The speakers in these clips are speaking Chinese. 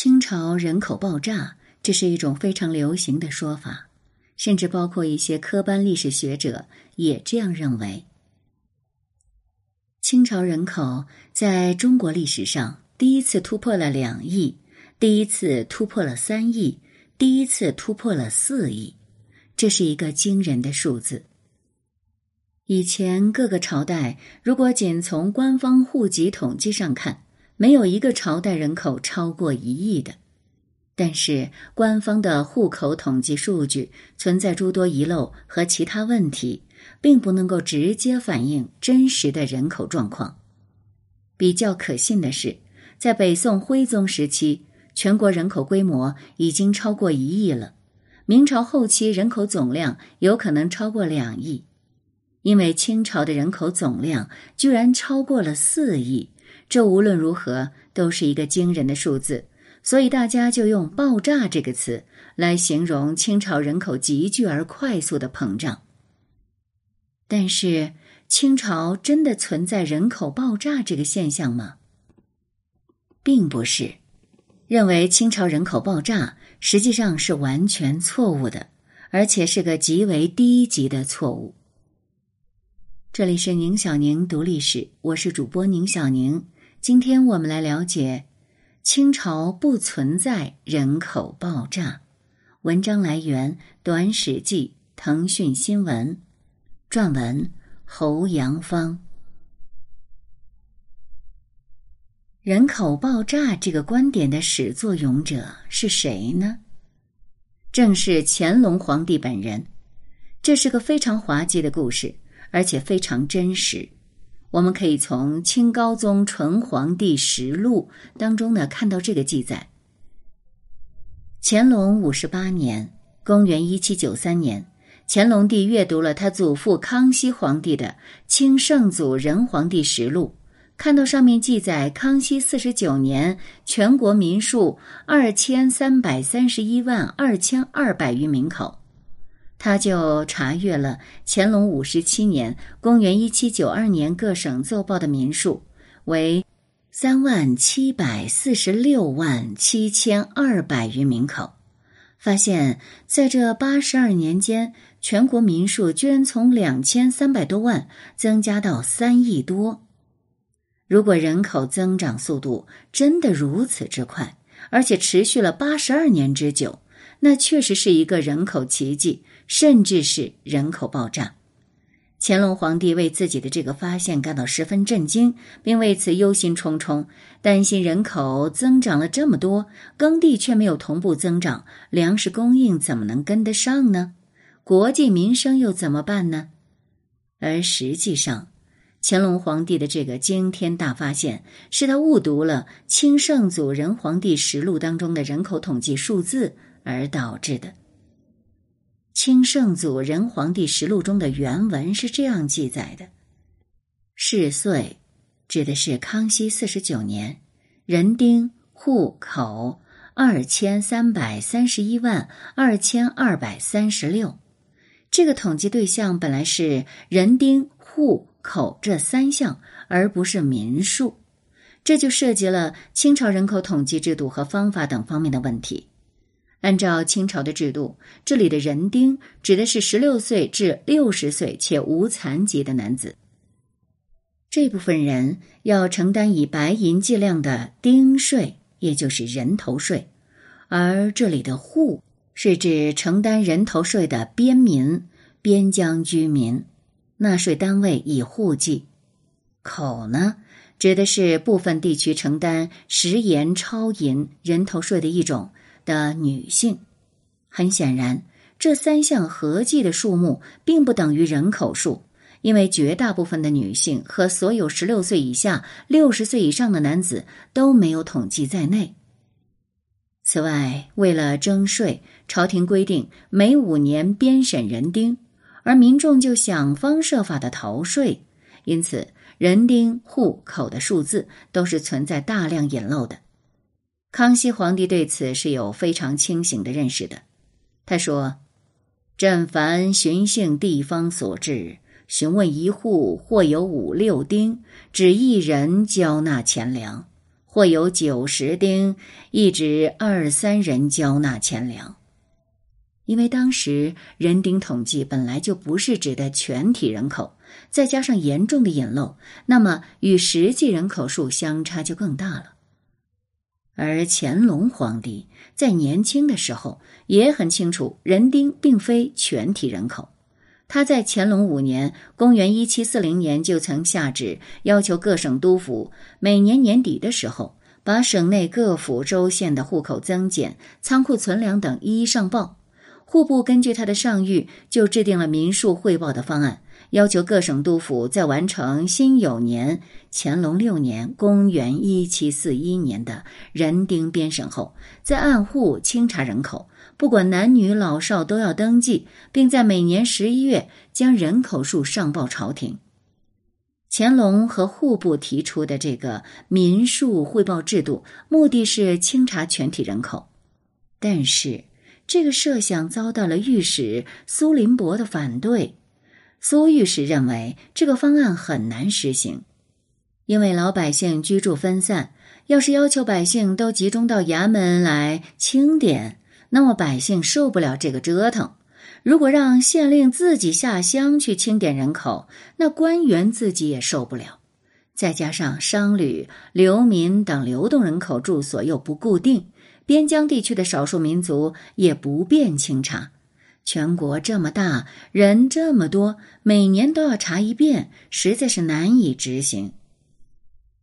清朝人口爆炸，这是一种非常流行的说法，甚至包括一些科班历史学者也这样认为。清朝人口在中国历史上第一次突破了两亿，第一次突破了三亿，第一次突破了四亿，这是一个惊人的数字。以前各个朝代，如果仅从官方户籍统计上看，没有一个朝代人口超过一亿的。但是官方的户口统计数据存在诸多遗漏和其他问题，并不能够直接反映真实的人口状况。比较可信的是，在北宋徽宗时期，全国人口规模已经超过一亿了；明朝后期人口总量有可能超过两亿。因为清朝的人口总量居然超过了四亿，这无论如何都是一个惊人的数字，所以大家就用“爆炸”这个词来形容清朝人口急剧而快速的膨胀。但是，清朝真的存在人口爆炸这个现象吗？并不是，认为清朝人口爆炸实际上是完全错误的，而且是个极为低级的错误。这里是宁小宁读历史，我是主播宁小宁。今天我们来了解清朝不存在人口爆炸。文章来源《短史记》，腾讯新闻，撰文侯阳芳。人口爆炸这个观点的始作俑者是谁呢？正是乾隆皇帝本人。这是个非常滑稽的故事。而且非常真实，我们可以从清高宗纯皇帝实录当中呢看到这个记载。乾隆五十八年（公元一七九三年），乾隆帝阅读了他祖父康熙皇帝的《清圣祖仁皇帝实录》，看到上面记载康熙四十九年全国民数二千三百三十一万二千二百余名口。他就查阅了乾隆五十七年（公元一七九二年）各省奏报的民数为三万七百四十六万七千二百余名口，发现在这八十二年间，全国民数居然从两千三百多万增加到三亿多。如果人口增长速度真的如此之快，而且持续了八十二年之久，那确实是一个人口奇迹。甚至是人口爆炸，乾隆皇帝为自己的这个发现感到十分震惊，并为此忧心忡忡，担心人口增长了这么多，耕地却没有同步增长，粮食供应怎么能跟得上呢？国计民生又怎么办呢？而实际上，乾隆皇帝的这个惊天大发现，是他误读了《清圣祖仁皇帝实录》当中的人口统计数字而导致的。清圣祖仁皇帝实录中的原文是这样记载的：“世岁，指的是康熙四十九年，人丁户口二千三百三十一万二千二百三十六。这个统计对象本来是人丁户口这三项，而不是民数，这就涉及了清朝人口统计制度和方法等方面的问题。”按照清朝的制度，这里的人丁指的是十六岁至六十岁且无残疾的男子。这部分人要承担以白银计量的丁税，也就是人头税；而这里的户是指承担人头税的边民、边疆居民，纳税单位以户计；口呢，指的是部分地区承担食盐超银人头税的一种。的女性，很显然，这三项合计的数目并不等于人口数，因为绝大部分的女性和所有十六岁以下、六十岁以上的男子都没有统计在内。此外，为了征税，朝廷规定每五年编审人丁，而民众就想方设法的逃税，因此人丁户口的数字都是存在大量隐漏的。康熙皇帝对此是有非常清醒的认识的。他说：“朕凡巡幸地方所至，询问一户或有五六丁，指一人交纳钱粮，或有九十丁，一指二三人交纳钱粮。因为当时人丁统计本来就不是指的全体人口，再加上严重的隐漏，那么与实际人口数相差就更大了。而乾隆皇帝在年轻的时候也很清楚，人丁并非全体人口。他在乾隆五年（公元一七四零年）就曾下旨，要求各省督府每年年底的时候，把省内各府州县的户口增减、仓库存粮等一一上报。户部根据他的上谕，就制定了民数汇报的方案，要求各省督府在完成辛酉年（乾隆六年，公元一七四一年）的人丁编审后，再按户清查人口，不管男女老少都要登记，并在每年十一月将人口数上报朝廷。乾隆和户部提出的这个民数汇报制度，目的是清查全体人口，但是。这个设想遭到了御史苏林伯的反对。苏御史认为这个方案很难实行，因为老百姓居住分散，要是要求百姓都集中到衙门来清点，那么百姓受不了这个折腾。如果让县令自己下乡去清点人口，那官员自己也受不了。再加上商旅、流民等流动人口住所又不固定。边疆地区的少数民族也不便清查，全国这么大，人这么多，每年都要查一遍，实在是难以执行。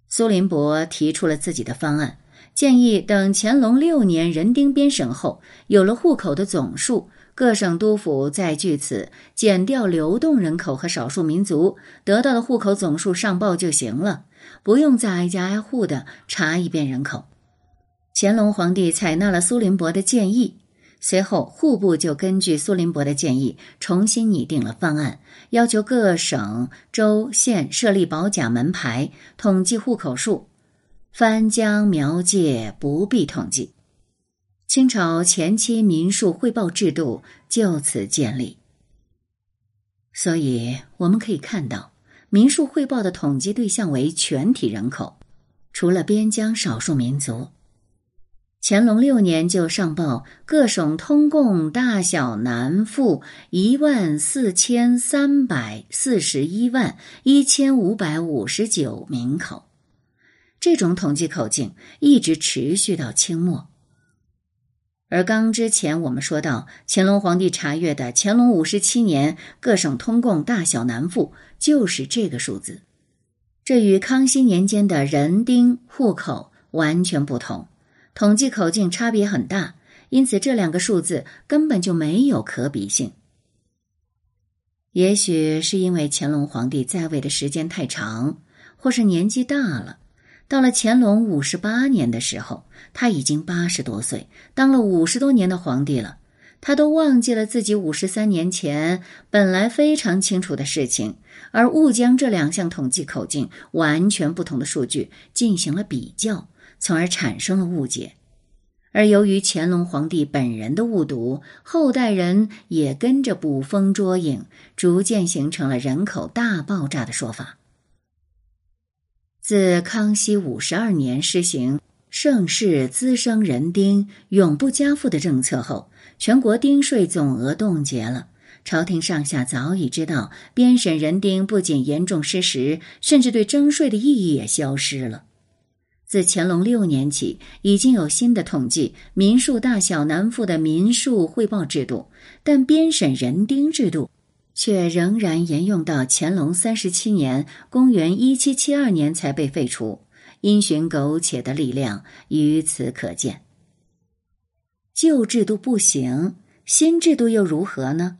苏林伯提出了自己的方案，建议等乾隆六年人丁编审后，有了户口的总数，各省督府再据此减掉流动人口和少数民族，得到的户口总数上报就行了，不用再挨家挨户的查一遍人口。乾隆皇帝采纳了苏林伯的建议，随后户部就根据苏林伯的建议重新拟定了方案，要求各省州县设立保甲门牌，统计户口数，番江苗界不必统计。清朝前期民数汇报制度就此建立。所以我们可以看到，民数汇报的统计对象为全体人口，除了边疆少数民族。乾隆六年就上报各省通共大小男妇一万四千三百四十一万一千五百五十九名口，这种统计口径一直持续到清末。而刚之前我们说到，乾隆皇帝查阅的乾隆五十七年各省通共大小男妇就是这个数字，这与康熙年间的人丁户口完全不同。统计口径差别很大，因此这两个数字根本就没有可比性。也许是因为乾隆皇帝在位的时间太长，或是年纪大了，到了乾隆五十八年的时候，他已经八十多岁，当了五十多年的皇帝了，他都忘记了自己五十三年前本来非常清楚的事情，而误将这两项统计口径完全不同的数据进行了比较。从而产生了误解，而由于乾隆皇帝本人的误读，后代人也跟着捕风捉影，逐渐形成了人口大爆炸的说法。自康熙五十二年施行盛世滋生人丁永不加赋的政策后，全国丁税总额冻结了。朝廷上下早已知道，编审人丁不仅严重失实，甚至对征税的意义也消失了。自乾隆六年起，已经有新的统计民数大小男妇的民数汇报制度，但编审人丁制度却仍然沿用到乾隆三十七年（公元一七七二年）才被废除。因循苟且的力量于此可见。旧制度不行，新制度又如何呢？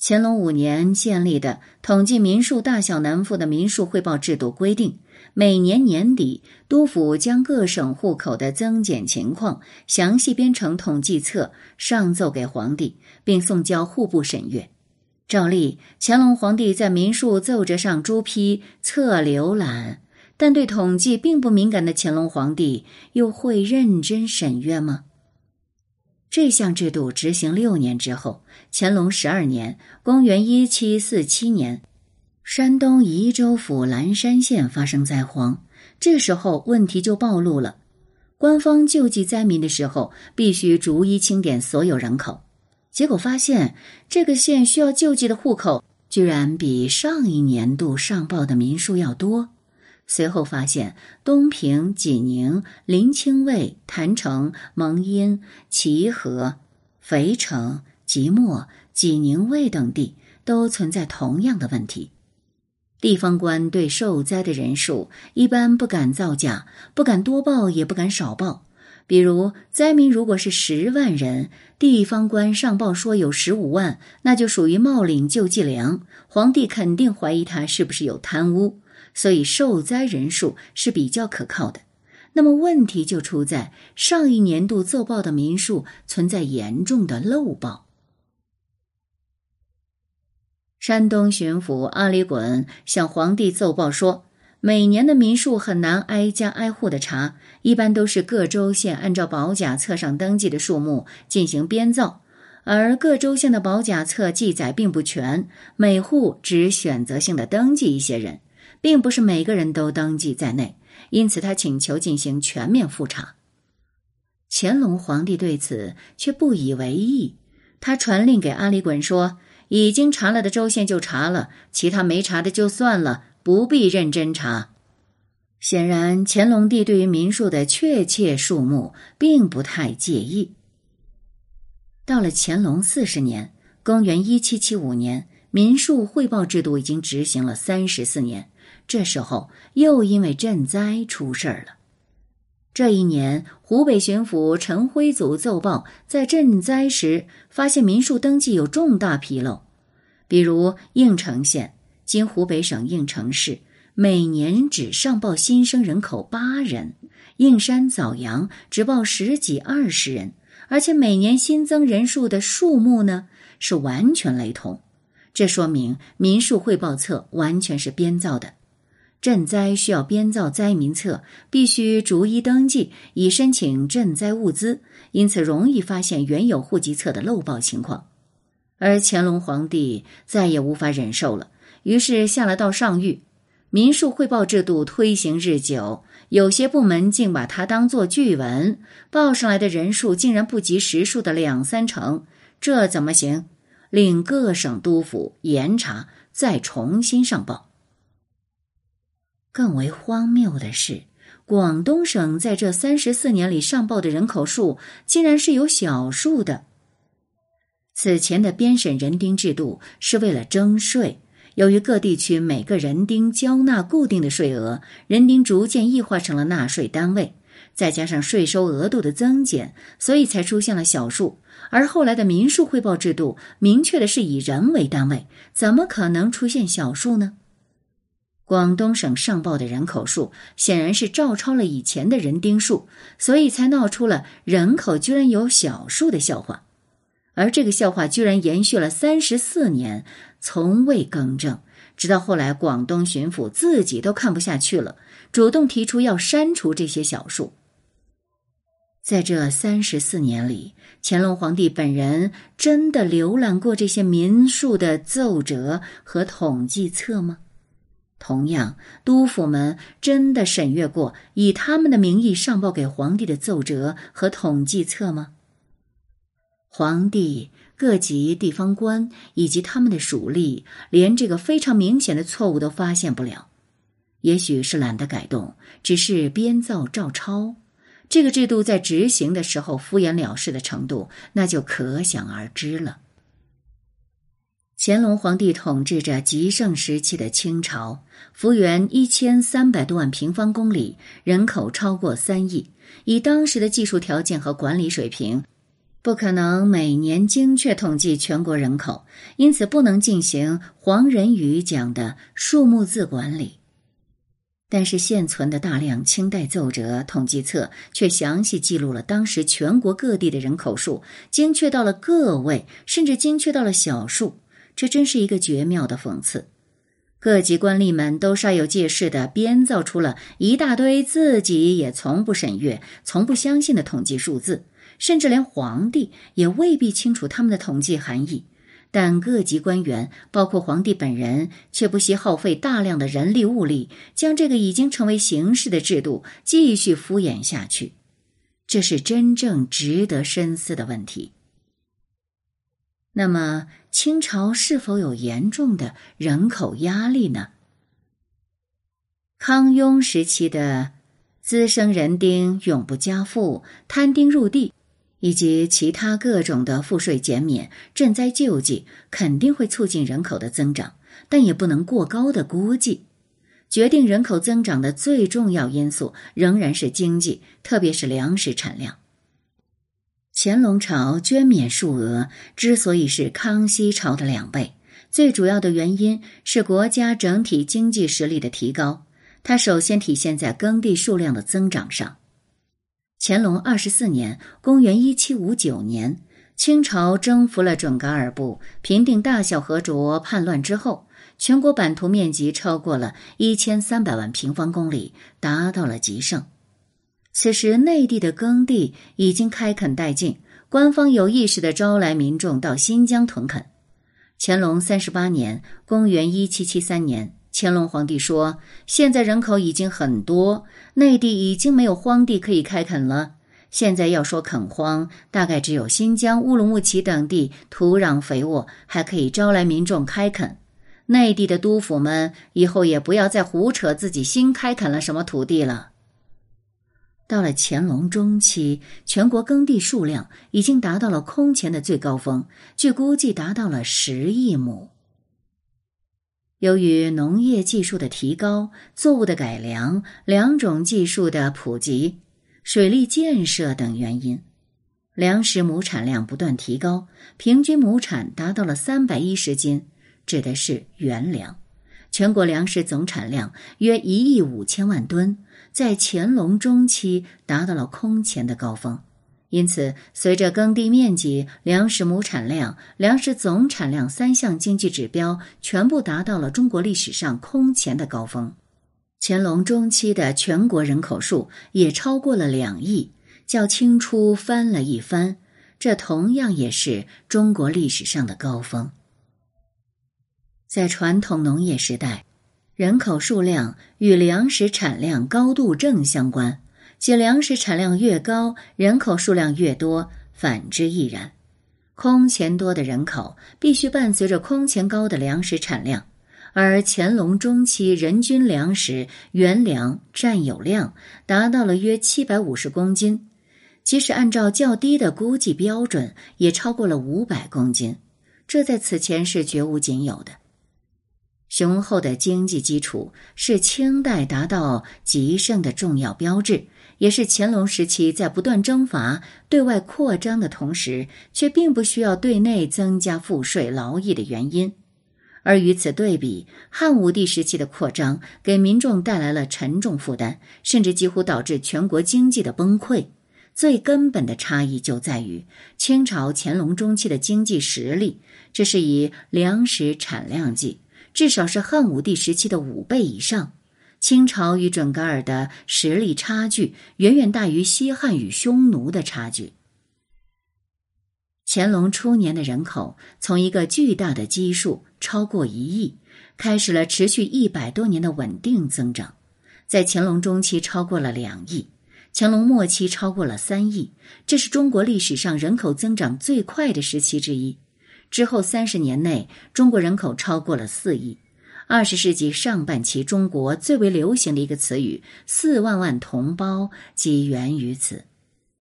乾隆五年建立的统计民数大小男妇的民数汇报制度规定。每年年底，督府将各省户口的增减情况详细编成统计册，上奏给皇帝，并送交户部审阅。照例，乾隆皇帝在民数奏折上朱批册浏览，但对统计并不敏感的乾隆皇帝又会认真审阅吗？这项制度执行六年之后，乾隆十二年（公元一七四七年）。山东沂州府蓝山县发生灾荒，这时候问题就暴露了。官方救济灾民的时候，必须逐一清点所有人口，结果发现这个县需要救济的户口居然比上一年度上报的民数要多。随后发现，东平、济宁、临清卫、郯城、蒙阴、齐河、肥城、即墨、济宁卫等地都存在同样的问题。地方官对受灾的人数一般不敢造假，不敢多报，也不敢少报。比如，灾民如果是十万人，地方官上报说有十五万，那就属于冒领救济粮，皇帝肯定怀疑他是不是有贪污，所以受灾人数是比较可靠的。那么问题就出在上一年度奏报的民数存在严重的漏报。山东巡抚阿里衮向皇帝奏报说，每年的民数很难挨家挨户的查，一般都是各州县按照保甲册上登记的数目进行编造，而各州县的保甲册记载并不全，每户只选择性的登记一些人，并不是每个人都登记在内，因此他请求进行全面复查。乾隆皇帝对此却不以为意，他传令给阿里衮说。已经查了的州县就查了，其他没查的就算了，不必认真查。显然，乾隆帝对于民数的确切数目并不太介意。到了乾隆四十年（公元一七七五年），民数汇报制度已经执行了三十四年，这时候又因为赈灾出事儿了。这一年，湖北巡抚陈辉祖奏报，在赈灾时发现民数登记有重大纰漏，比如应城县（今湖北省应城市）每年只上报新生人口八人，应山枣阳只报十几二十人，而且每年新增人数的数目呢是完全雷同，这说明民数汇报册完全是编造的。赈灾需要编造灾民册，必须逐一登记，以申请赈灾物资，因此容易发现原有户籍册的漏报情况。而乾隆皇帝再也无法忍受了，于是下了道上谕：民数汇报制度推行日久，有些部门竟把它当作据文，报上来的人数竟然不及实数的两三成，这怎么行？令各省督府严查，再重新上报。更为荒谬的是，广东省在这三十四年里上报的人口数竟然是有小数的。此前的编审人丁制度是为了征税，由于各地区每个人丁交纳固定的税额，人丁逐渐异化成了纳税单位，再加上税收额度的增减，所以才出现了小数。而后来的民数汇报制度明确的是以人为单位，怎么可能出现小数呢？广东省上报的人口数显然是照抄了以前的人丁数，所以才闹出了人口居然有小数的笑话，而这个笑话居然延续了三十四年，从未更正，直到后来广东巡抚自己都看不下去了，主动提出要删除这些小数。在这三十四年里，乾隆皇帝本人真的浏览过这些民数的奏折和统计册吗？同样，督府们真的审阅过以他们的名义上报给皇帝的奏折和统计册吗？皇帝、各级地方官以及他们的属吏，连这个非常明显的错误都发现不了。也许是懒得改动，只是编造照抄。这个制度在执行的时候敷衍了事的程度，那就可想而知了。乾隆皇帝统治着极盛时期的清朝，幅员一千三百多万平方公里，人口超过三亿。以当时的技术条件和管理水平，不可能每年精确统计全国人口，因此不能进行黄仁宇讲的数目字管理。但是现存的大量清代奏折、统计册却详细记录了当时全国各地的人口数，精确到了个位，甚至精确到了小数。这真是一个绝妙的讽刺，各级官吏们都煞有介事地编造出了一大堆自己也从不审阅、从不相信的统计数字，甚至连皇帝也未必清楚他们的统计含义。但各级官员，包括皇帝本人，却不惜耗费大量的人力物力，将这个已经成为形式的制度继续敷衍下去。这是真正值得深思的问题。那么，清朝是否有严重的人口压力呢？康雍时期的滋生人丁永不加赋、摊丁入地。以及其他各种的赋税减免、赈灾救济，肯定会促进人口的增长，但也不能过高的估计。决定人口增长的最重要因素仍然是经济，特别是粮食产量。乾隆朝捐免数额之所以是康熙朝的两倍，最主要的原因是国家整体经济实力的提高。它首先体现在耕地数量的增长上。乾隆二十四年（公元一七五九年），清朝征服了准噶尔部，平定大小和卓叛乱之后，全国版图面积超过了一千三百万平方公里，达到了极盛。此时，内地的耕地已经开垦殆尽，官方有意识地招来民众到新疆屯垦。乾隆三十八年（公元一七七三年）。乾隆皇帝说：“现在人口已经很多，内地已经没有荒地可以开垦了。现在要说垦荒，大概只有新疆乌鲁木齐等地土壤肥沃，还可以招来民众开垦。内地的督府们以后也不要再胡扯自己新开垦了什么土地了。”到了乾隆中期，全国耕地数量已经达到了空前的最高峰，据估计达到了十亿亩。由于农业技术的提高、作物的改良、两种技术的普及、水利建设等原因，粮食亩产量不断提高，平均亩产达到了三百一十斤，指的是原粮。全国粮食总产量约一亿五千万吨，在乾隆中期达到了空前的高峰。因此，随着耕地面积、粮食亩产量、粮食总产量三项经济指标全部达到了中国历史上空前的高峰，乾隆中期的全国人口数也超过了两亿，较清初翻了一番。这同样也是中国历史上的高峰。在传统农业时代，人口数量与粮食产量高度正相关。且粮食产量越高，人口数量越多，反之亦然。空前多的人口必须伴随着空前高的粮食产量，而乾隆中期人均粮食原粮占有量达到了约七百五十公斤，即使按照较低的估计标准，也超过了五百公斤，这在此前是绝无仅有的。雄厚的经济基础是清代达到极盛的重要标志。也是乾隆时期在不断征伐、对外扩张的同时，却并不需要对内增加赋税劳役的原因。而与此对比，汉武帝时期的扩张给民众带来了沉重负担，甚至几乎导致全国经济的崩溃。最根本的差异就在于清朝乾隆中期的经济实力，这是以粮食产量计，至少是汉武帝时期的五倍以上。清朝与准噶尔的实力差距远远大于西汉与匈奴的差距。乾隆初年的人口从一个巨大的基数超过一亿，开始了持续一百多年的稳定增长，在乾隆中期超过了两亿，乾隆末期超过了三亿，这是中国历史上人口增长最快的时期之一。之后三十年内，中国人口超过了四亿。二十世纪上半期，中国最为流行的一个词语“四万万同胞”即源于此。